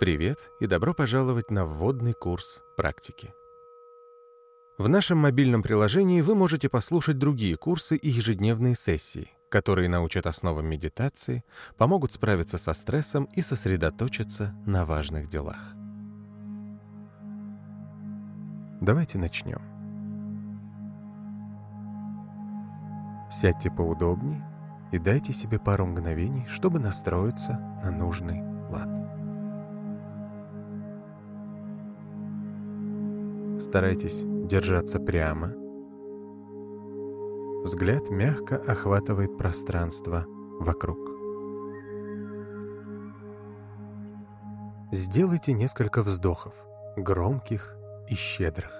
Привет и добро пожаловать на вводный курс практики. В нашем мобильном приложении вы можете послушать другие курсы и ежедневные сессии, которые научат основам медитации, помогут справиться со стрессом и сосредоточиться на важных делах. Давайте начнем. Сядьте поудобнее и дайте себе пару мгновений, чтобы настроиться на нужный лад. Старайтесь держаться прямо. Взгляд мягко охватывает пространство вокруг. Сделайте несколько вздохов, громких и щедрых.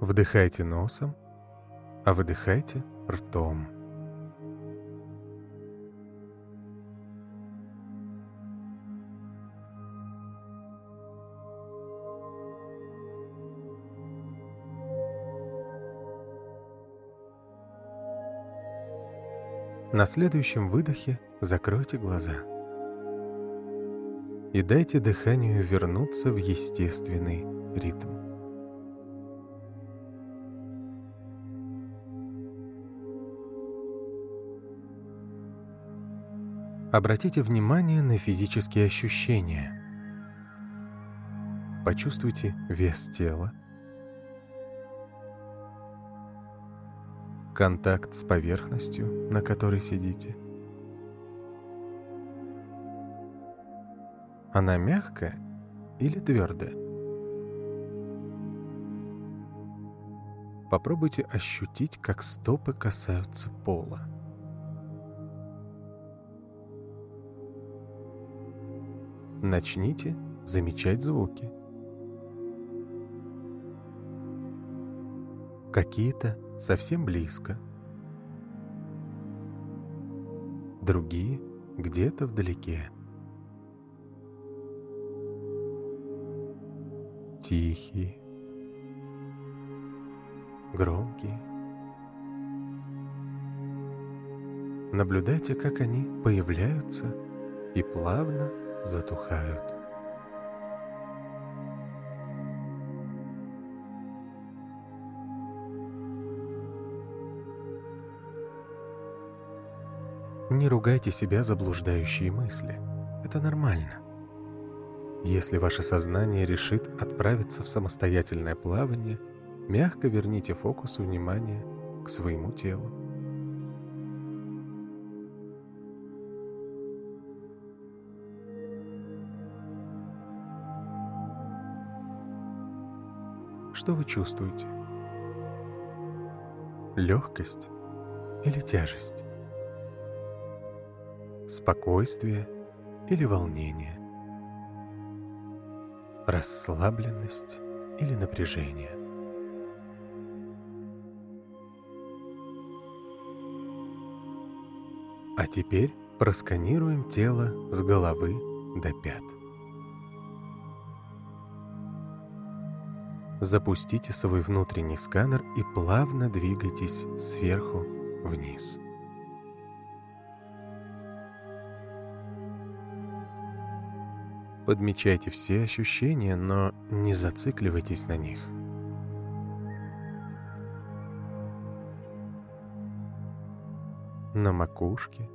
Вдыхайте носом, а выдыхайте ртом. На следующем выдохе закройте глаза и дайте дыханию вернуться в естественный ритм. Обратите внимание на физические ощущения. Почувствуйте вес тела, контакт с поверхностью, на которой сидите. Она мягкая или твердая? Попробуйте ощутить, как стопы касаются пола. Начните замечать звуки. Какие-то совсем близко, другие где-то вдалеке. Тихие, громкие. Наблюдайте, как они появляются и плавно затухают. Не ругайте себя за блуждающие мысли. Это нормально. Если ваше сознание решит отправиться в самостоятельное плавание, мягко верните фокус внимания к своему телу. Что вы чувствуете? Легкость или тяжесть? Спокойствие или волнение? Расслабленность или напряжение? А теперь просканируем тело с головы до пят. Запустите свой внутренний сканер и плавно двигайтесь сверху вниз. Подмечайте все ощущения, но не зацикливайтесь на них. На макушке,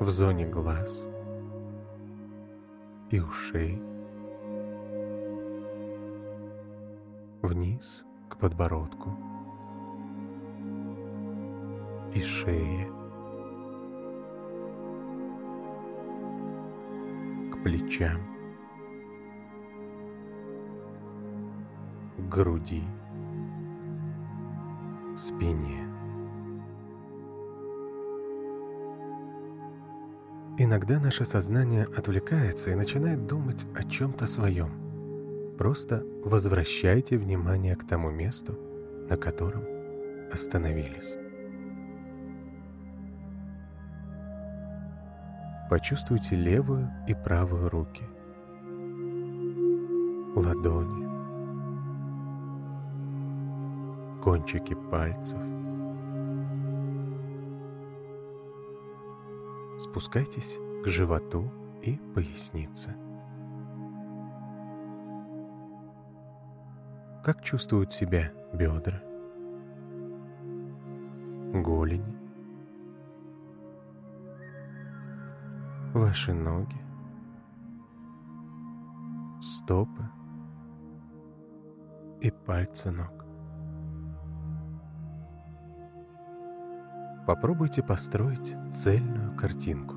в зоне глаз и ушей. Вниз к подбородку и шее, к плечам, к груди, спине. Иногда наше сознание отвлекается и начинает думать о чем-то своем – Просто возвращайте внимание к тому месту, на котором остановились. Почувствуйте левую и правую руки, ладони, кончики пальцев. Спускайтесь к животу и пояснице. Как чувствуют себя бедра, голени, ваши ноги, стопы и пальцы ног. Попробуйте построить цельную картинку.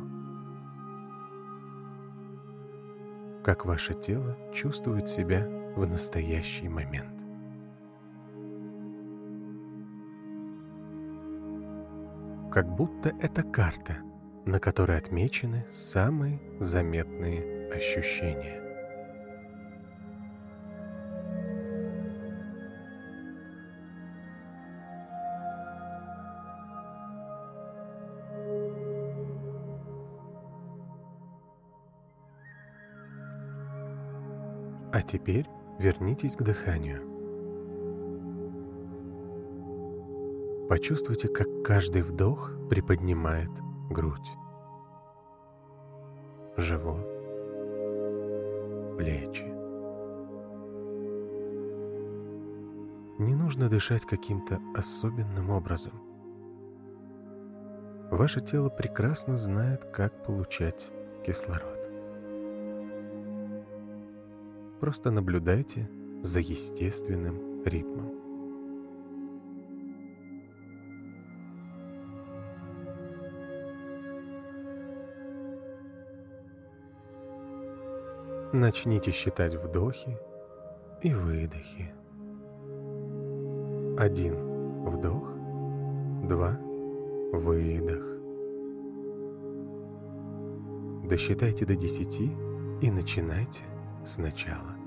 Как ваше тело чувствует себя в настоящий момент. Как будто это карта, на которой отмечены самые заметные ощущения. А теперь вернитесь к дыханию. Почувствуйте, как каждый вдох приподнимает грудь, живот, плечи. Не нужно дышать каким-то особенным образом. Ваше тело прекрасно знает, как получать кислород. Просто наблюдайте за естественным ритмом. Начните считать вдохи и выдохи. Один вдох, два выдох. Досчитайте до десяти и начинайте сначала.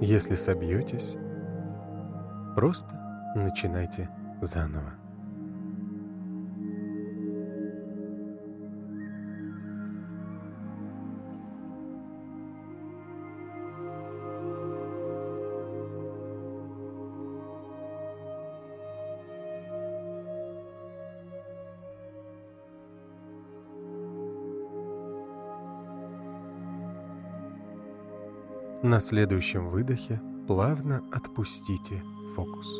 Если собьетесь, просто начинайте заново. На следующем выдохе плавно отпустите фокус.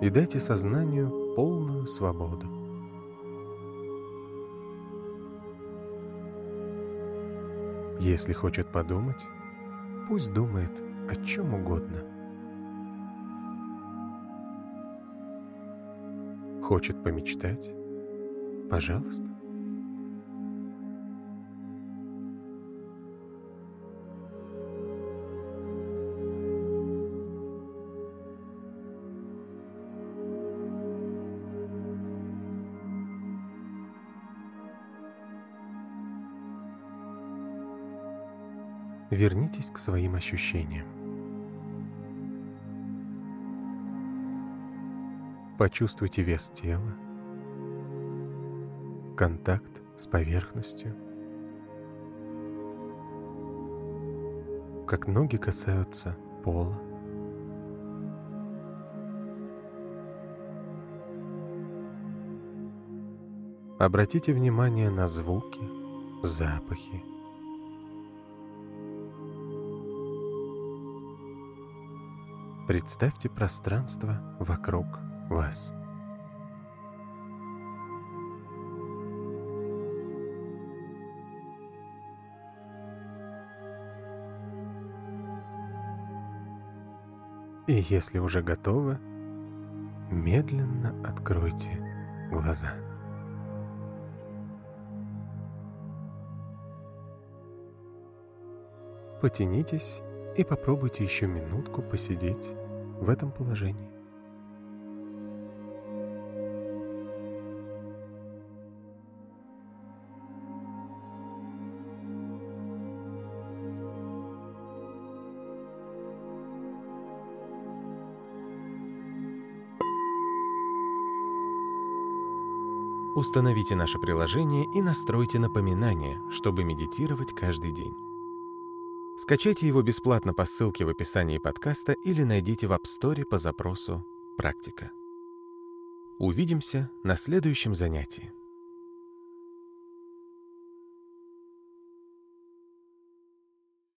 И дайте сознанию полную свободу. Если хочет подумать, пусть думает о чем угодно. Хочет помечтать? Пожалуйста. Вернитесь к своим ощущениям. Почувствуйте вес тела, контакт с поверхностью, как ноги касаются пола. Обратите внимание на звуки, запахи, Представьте пространство вокруг вас. И если уже готовы, медленно откройте глаза. Потянитесь и попробуйте еще минутку посидеть в этом положении. Установите наше приложение и настройте напоминания, чтобы медитировать каждый день. Скачайте его бесплатно по ссылке в описании подкаста или найдите в App Store по запросу «Практика». Увидимся на следующем занятии.